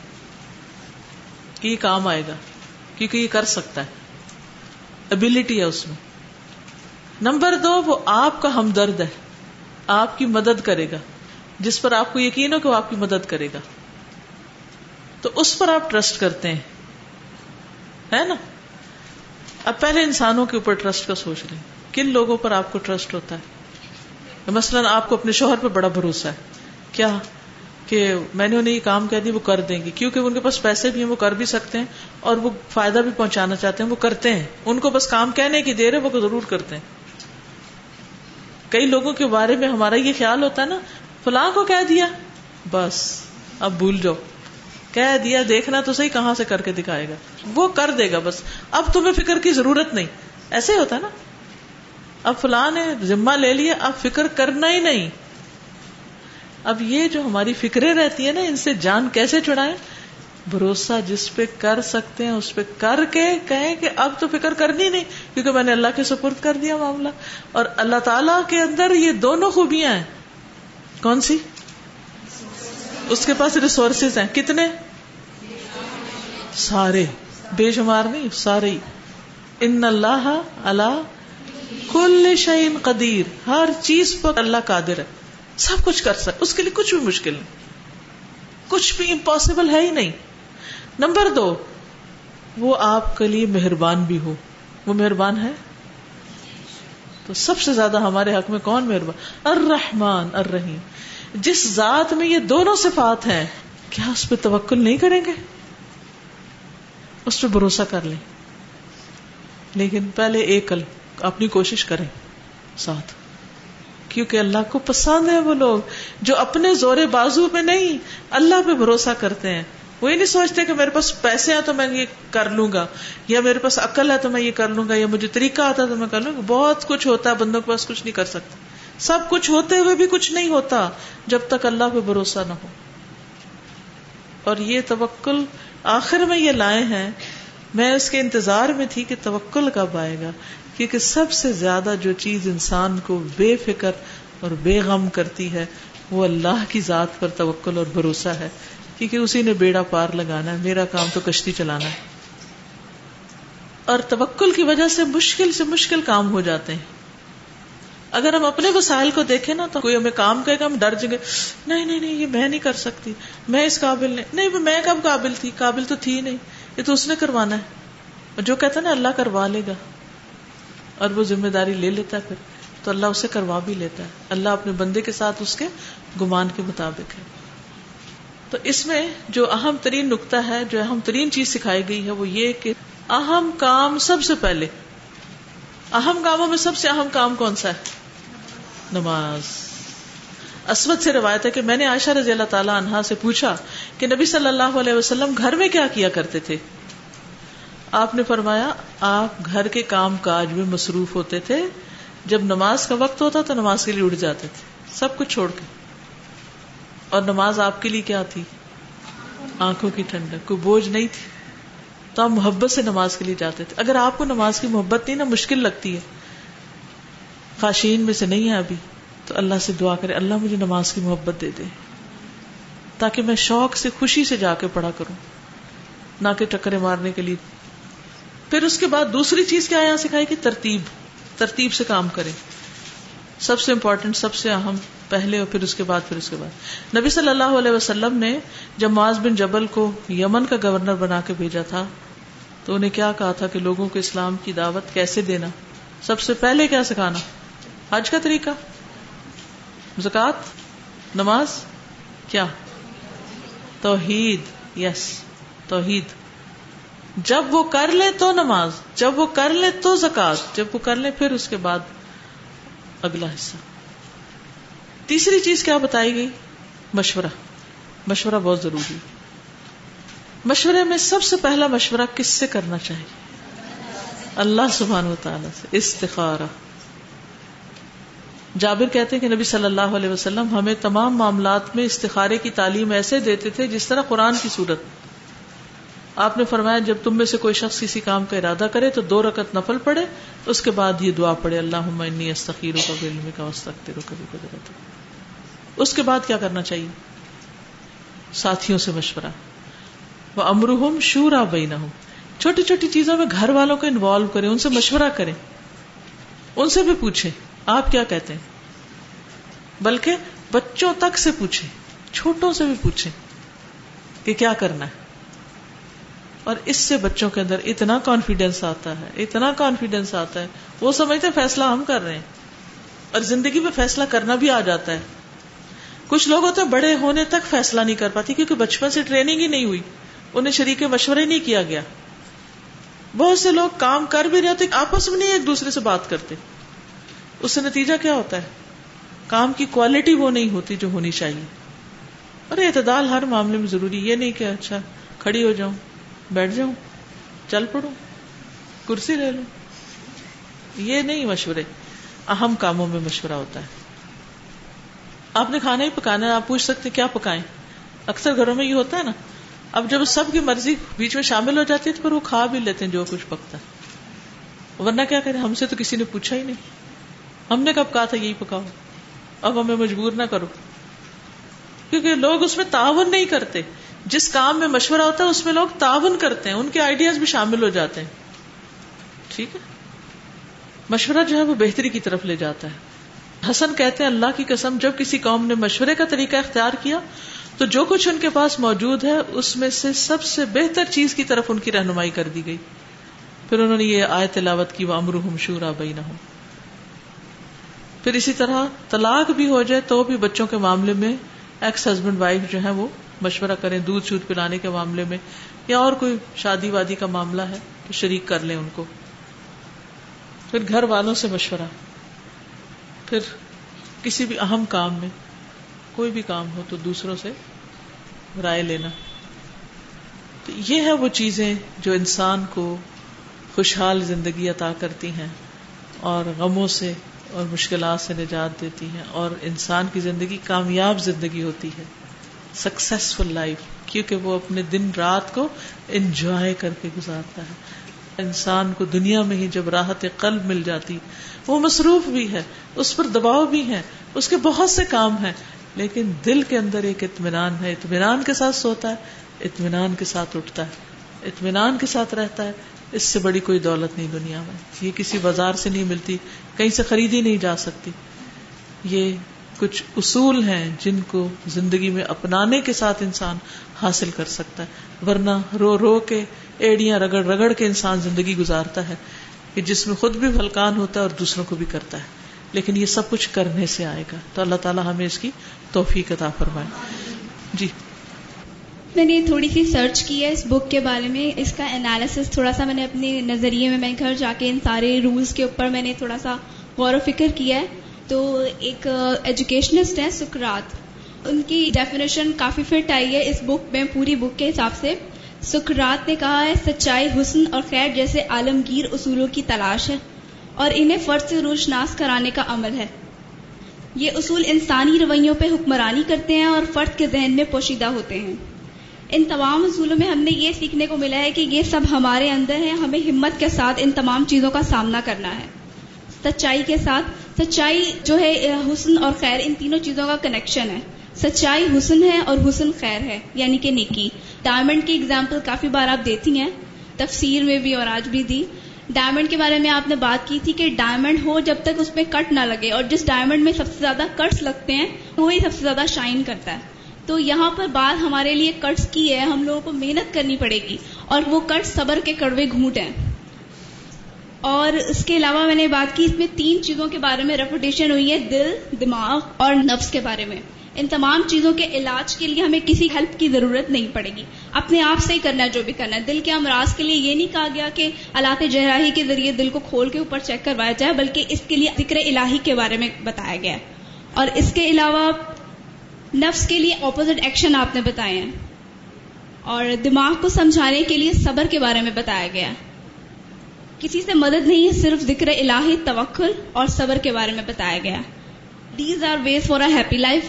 کہ یہ کام آئے گا، کیونکہ یہ کر سکتا ہے۔ ابلٹی ہے اس میں۔ نمبر دو، وہ آپ کا ہمدرد ہے۔ آپ کی مدد کرے گا۔ جس پر آپ کو یقین ہو کہ وہ آپ کی مدد کرے گا۔ تو اس پر آپ ٹرسٹ کرتے ہیں۔ ہے نا؟ اب پہلے انسانوں کے اوپر ٹرسٹ کا سوچ لیں۔ کن لوگوں پر آپ کو ٹرسٹ ہوتا ہے؟ مثلاً آپ کو اپنے شوہر پہ بڑا بھروسہ ہے۔ کیا کہ میں نے انہیں یہ کام کہہ دی وہ کر دیں گے۔ کیونکہ ان کے پاس پیسے بھی ہیں، وہ کر بھی سکتے ہیں اور وہ فائدہ بھی پہنچانا چاہتے ہیں، وہ کرتے ہیں۔ ان کو بس کام کہنے کی دیر ہے، وہ ضرور کرتے ہیں۔ کئی لوگوں کے بارے میں ہمارا یہ خیال ہوتا ہے نا، فلاں کو کہہ دیا، بس۔ اب بھول جاؤ۔ کہہ دیا، دیکھنا تو صحیح کہاں سے کر کے دکھائے گا۔ وہ کر دے گا بس۔ اب تمہیں فکر کی ضرورت نہیں۔ ایسے ہوتا نا۔ اب فلاں نے ذمہ لے لیا، اب فکر کرنا ہی نہیں۔ اب یہ جو ہماری فکریں رہتی ہے نا، ان سے جان کیسے چڑھائیں؟ بھروسہ جس پہ کر سکتے ہیں، اس پہ کر کے کہیں کہ اب تو فکر کرنی نہیں، کیونکہ میں نے اللہ کے سپرد کر دیا معاملہ۔ اور اللہ تعالی کے اندر یہ دونوں خوبیاں ہیں۔ کون سی؟ اس کے پاس ریسورسز ہیں۔ کتنے؟ سارے۔ بے شمار نہیں، سارے ان اللہ اللہ کل شعین قدیر۔ ہر چیز پر اللہ قادر ہے۔ سب کچھ کر سکتے اس کے لیے کچھ بھی مشکل نہیں۔ کچھ بھی امپاسبل ہے ہی نہیں۔ نمبر دو، وہ آپ کے لیے مہربان بھی ہو۔ وہ مہربان ہے؟ تو سب سے زیادہ ہمارے حق میں کون مہربان؟ الرحمن، الرحیم۔ جس ذات میں یہ دونوں صفات ہیں، کیا اس پہ توکل نہیں کریں گے؟ اس پہ بھروسہ کر لیں۔ لیکن پہلے ایک اپنی کوشش کریں ساتھ۔ کیونکہ اللہ کو پسند ہے وہ لوگ جو اپنے زور بازو میں نہیں، اللہ پہ بھروسہ کرتے ہیں۔ وہ یہ نہیں سوچتے کہ میرے پاس پیسے ہیں تو میں یہ کر لوں گا، یا میرے پاس عقل ہے تو میں یہ کر لوں گا، یا مجھے طریقہ آتا تو میں کر لوں گا۔ بہت کچھ ہوتا ہے، بندوں کے پاس کچھ نہیں کر سکتا سب کچھ ہوتے ہوئے بھی کچھ نہیں ہوتا جب تک اللہ پہ بھروسہ نہ ہو۔ اور یہ توکل آخر میں یہ لائے ہیں، میں اس کے انتظار میں تھی کہ توکل کب آئے گا، کیونکہ سب سے زیادہ جو چیز انسان کو بے فکر اور بے غم کرتی ہے، وہ اللہ کی ذات پر توکل اور بھروسہ ہے۔ کیونکہ اسی نے بیڑا پار لگانا ہے، میرا کام تو کشتی چلانا ہے۔ اور توکل کی وجہ سے مشکل سے مشکل کام ہو جاتے ہیں۔ اگر ہم اپنے وسائل کو دیکھیں نا تو کوئی ہمیں کام کہے گا، ہم ڈر جائیں گے، نہیں نہیں نہیں، یہ میں نہیں کر سکتی، میں اس قابل نہیں نہیں میں کب قابل تھی؟ قابل تو تھی نہیں، یہ تو اس نے کروانا ہے۔ اور جو کہتا ہے نا، اللہ کروا لے گا۔ اور وہ ذمہ داری لے لیتا ہے پھر۔ تو اللہ اسے کروا بھی لیتا ہے۔ اللہ اپنے بندے کے ساتھ اس کے گمان کے مطابق ہے۔ تو اس میں جو اہم ترین نقطہ ہے، جو اہم ترین چیز سکھائی گئی ہے، وہ یہ کہ اہم کام سب سے پہلے۔ اہم کاموں میں سب سے اہم کام کون سا ہے؟ نماز۔ اسود سے روایت ہے کہ میں نے عائشہ رضی اللہ تعالی عنہا سے پوچھا کہ نبی صلی اللہ علیہ وسلم گھر میں کیا کیا کرتے تھے؟ آپ نے فرمایا، آپ گھر کے کام کاج میں مصروف ہوتے تھے۔ جب نماز کا وقت ہوتا تو نماز کے لیے اٹھ جاتے تھے۔ سب کچھ چھوڑ کے۔ اور نماز آپ کے لیے کیا تھی؟ آنکھوں کی ٹھنڈک۔ کوئی بوجھ نہیں تھی۔ تو آپ محبت سے نماز کے لیے جاتے تھے۔ اگر آپ کو نماز کی محبت نہیں، نا مشکل لگتی ہے۔ خاشین میں سے نہیں ہے ابھی، تو اللہ سے دعا کرے، اللہ مجھے نماز کی محبت دے دے، تاکہ میں شوق سے خوشی سے جا کے پڑھا کروں، نہ کہ ٹکرے مارنے کے لیے۔ پھر اس کے بعد دوسری چیز کیا یہاں سکھائی کہ ترتیب ترتیب سے کام کرے سب سے امپورٹنٹ سب سے اہم، پہلے اور پھر اس کے بعد، پھر اس کے بعد۔ نبی صلی اللہ علیہ وسلم نے جب معاذ بن جبل کو یمن کا گورنر بنا کے بھیجا تھا، تو انہیں کیا کہا تھا کہ لوگوں کو اسلام کی دعوت کیسے دینا؟ سب سے پہلے کیا سکھانا؟ حج کا طریقہ؟ زکات؟ نماز؟ کیا؟ توحید یس توحید۔ جب وہ کر لے تو نماز، جب وہ کر لے تو زکات، جب وہ کر لے پھر اس کے بعد اگلا حصہ۔ تیسری چیز کیا بتائی گئی؟ مشورہ۔ مشورہ بہت ضروری۔ مشورے میں سب سے پہلا مشورہ کس سے کرنا چاہیے؟ اللہ سبحان و تعالی سے۔ استخارہ جابر کہتے ہیں کہ نبی صلی اللہ علیہ وسلم ہمیں تمام معاملات میں استخارے کی تعلیم ایسے دیتے تھے جس طرح قرآن کی صورت۔ آپ نے فرمایا جب تم میں سے کوئی شخص کسی کام کا ارادہ کرے تو دو رکت نفل پڑے اس کے بعد یہ دعا پڑے اللہ استخیر کا علم کا قدرت اس کے بعد کیا کرنا چاہیے؟ ساتھیوں سے مشورہ۔ وہ امرحم شورا بئی نہ چھوٹی چھوٹی چیزوں میں گھر والوں کو انوالو کرے ان سے مشورہ کرے ان سے بھی پوچھے آپ کیا کہتے ہیں؟ بلکہ بچوں تک سے پوچھے چھوٹوں سے بھی پوچھے کہ کیا کرنا ہے۔ اور اس سے بچوں کے اندر اتنا کانفیڈینس آتا ہے، اتنا کانفیڈینس آتا ہے۔ وہ سمجھتے فیصلہ ہم کر رہے ہیں، اور زندگی میں فیصلہ کرنا بھی آ جاتا ہے۔ کچھ لوگ ہوتے ہیں بڑے ہونے تک فیصلہ نہیں کر پاتے کیونکہ بچپن سے ٹریننگ ہی نہیں ہوئی۔ انہیں شریک مشورے نہیں کیا گیا۔ بہت سے لوگ کام کر بھی رہتے آپس میں نہیں ایک دوسرے سے بات کرتے۔ اس سے نتیجہ کیا ہوتا ہے؟ کام کی کوالٹی وہ نہیں ہوتی جو ہونی چاہیے۔ اور اعتدال ہر معاملے میں ضروری یہ نہیں کہ اچھا کھڑی ہو جاؤں، بیٹھ جاؤں، چل پڑوں، کرسی لے لوں۔ یہ نہیں مشورے۔ اہم کاموں میں مشورہ ہوتا ہے۔ آپ نے کھانا ہی پکانا ہے، آپ پوچھ سکتے کیا پکائیں۔ اکثر گھروں میں یہ ہوتا ہے نا، اب جب سب کی مرضی بیچ میں شامل ہو جاتی ہے تو پھر وہ کھا بھی لیتے ہیں جو کچھ پکتا ہے۔ ورنہ کیا کریں؟ ہم سے تو کسی نے پوچھا ہی نہیں۔ ہم نے کب کہا تھا یہی پکاؤ؟ اب ہمیں مجبور نہ کرو۔ کیونکہ لوگ اس میں تعاون نہیں کرتے۔ جس کام میں مشورہ ہوتا ہے، اس میں لوگ تعاون کرتے ہیں۔ ان کے آئیڈیاز بھی شامل ہو جاتے ہیں۔ ٹھیک ہے؟ مشورہ جو ہے وہ بہتری کی طرف لے جاتا ہے۔ حسن کہتے ہیں، اللہ کی قسم، جب کسی قوم نے مشورے کا طریقہ اختیار کیا، تو جو کچھ ان کے پاس موجود ہے، اس میں سے سب سے بہتر چیز کی طرف ان کی رہنمائی کر دی گئی۔ پھر انہوں نے یہ آئے تلاوت کی وہ امر ہم شورا بئی نہ ہو پھر اسی طرح طلاق بھی ہو جائے تو بھی بچوں کے معاملے میں ایکس ہسبینڈ وائف جو ہے وہ مشورہ کریں، دودھ شودھ پلانے کے معاملے میں، یا اور کوئی شادی وادی کا معاملہ ہے تو شریک کر لیں ان کو۔ پھر گھر والوں سے مشورہ۔ پھر کسی بھی اہم کام میں کوئی بھی کام ہو تو دوسروں سے رائے لینا۔ تو یہ ہے وہ چیزیں جو انسان کو خوشحال زندگی عطا کرتی ہیں اور غموں سے اور مشکلات سے نجات دیتی ہیں اور انسان کی زندگی کامیاب زندگی ہوتی ہے۔ سکسیسفل لائف کیونکہ وہ اپنے دن رات کو انجوائے کر کے گزارتا ہے۔ انسان کو دنیا میں ہی جب راحت قلب مل جاتی، وہ مصروف بھی ہے، اس پر دباؤ بھی ہے، اس کے بہت سے کام ہیں، لیکن دل کے اندر ایک اطمینان ہے۔ اطمینان کے ساتھ سوتا ہے، اطمینان کے ساتھ اٹھتا ہے، اطمینان کے ساتھ رہتا ہے۔ اس سے بڑی کوئی دولت نہیں دنیا میں۔ یہ کسی بازار سے نہیں ملتی، کہیں سے خریدی نہیں جا سکتی۔ یہ کچھ اصول ہیں جن کو زندگی میں اپنانے کے ساتھ انسان حاصل کر سکتا ہے۔ ورنہ رو رو کے ایڑیاں رگڑ رگڑ کے انسان زندگی گزارتا ہے کہ جس میں خود بھی ہلکان ہوتا ہے اور دوسروں کو بھی کرتا ہے۔ لیکن یہ سب کچھ کرنے سے آئے گا۔ تو اللہ تعالیٰ ہمیں اس کی توفیق عطا فرمائے۔ جی۔ میں نے تھوڑی سی سرچ کی ہے اس بک کے بارے میں۔ اس کا انالیسس تھوڑا سا میں نے اپنے نظریے میں میں گھر جا کے ان سارے رولز کے اوپر میں نے تھوڑا سا غور و فکر کیا ہے۔ تو ایک uh, ایجوکیشنسٹ ہے سکرات۔ ان کی ڈیفینیشن کافی فٹ آئی ہے اس بک میں، پوری بک کے حساب سے۔ سکرات نے کہا ہے، سچائی، حسن اور خیر جیسے عالمگیر اصولوں کی تلاش ہے اور انہیں فرد سے روشناس کرانے کا عمل ہے۔ یہ اصول انسانی رویوں پہ حکمرانی کرتے ہیں اور فرد کے ذہن میں پوشیدہ ہوتے ہیں۔ ان تمام اصولوں میں ہم نے یہ سیکھنے کو ملا ہے کہ یہ سب ہمارے اندر ہے ہمیں ہمت کے ساتھ ان تمام چیزوں کا سامنا کرنا ہے۔ سچائی کے ساتھ، سچائی جو ہے، حسن اور خیر، ان تینوں چیزوں کا کنیکشن ہے۔ سچائی حسن ہے اور حسن خیر ہے یعنی کہ نیکی۔ ڈائمنڈ کی اگزامپل کافی بار آپ دیتی ہیں، تفسیر میں بھی اور آج بھی دی۔ ڈائمنڈ کے بارے میں آپ نے بات کی تھی کہ ڈائمنڈ ہو جب تک اس میں کٹ نہ لگے اور جس ڈائمنڈ میں سب سے زیادہ کٹس لگتے ہیں، وہی سب سے زیادہ شائن کرتا ہے۔ تو یہاں پر بات ہمارے لیے کٹس کی ہے، ہم لوگوں کو محنت کرنی پڑے گی اور وہ کٹ صبر کے کڑوے گھونٹ ہیں۔ اور اس کے علاوہ میں نے بات کی، اس میں تین چیزوں کے بارے میں ریپوٹیشن ہوئی ہے، دل، دماغ اور نفس کے بارے میں۔ ان تمام چیزوں کے علاج کے لیے ہمیں کسی ہیلپ کی ضرورت نہیں پڑے گی۔ اپنے آپ سے ہی کرنا ہے، جو بھی کرنا ہے۔ دل کے امراض کے لیے یہ نہیں کہا گیا کہ علاق جہراہی کے ذریعے دل کو کھول کے اوپر چیک کروایا جائے، بلکہ اس کے لیے ذکر الہی کے بارے میں بتایا گیا ہے۔ اور اس کے علاوہ نفس کے لیے اپوزٹ ایکشن آپ نے بتائے ہیں۔ اور دماغ کو سمجھانے کے لیے صبر کے بارے میں بتایا گیا۔ کسی سے مدد نہیں ہے، صرف ذکر الہی توکل اور صبر کے بارے میں بتایا گیا۔ These are ways for a happy life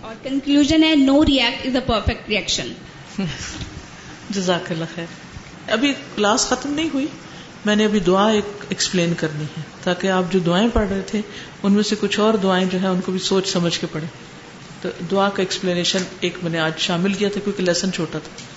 اور کنکلوژن ہے no react is a perfect reaction جزاک اللہ خیر۔ ابھی کلاس ختم نہیں ہوئی۔ میں نے ابھی دعا ایک ایکسپلین کرنی ہے، تاکہ آپ جو دعائیں پڑھ رہے تھے، ان میں سے کچھ اور دعائیں جو ہیں، ان کو بھی سوچ سمجھ کے پڑھیں۔ تو دعا کا ایکسپلینیشن ایک میں نے آج شامل کیا تھا کیونکہ لیسن چھوٹا تھا۔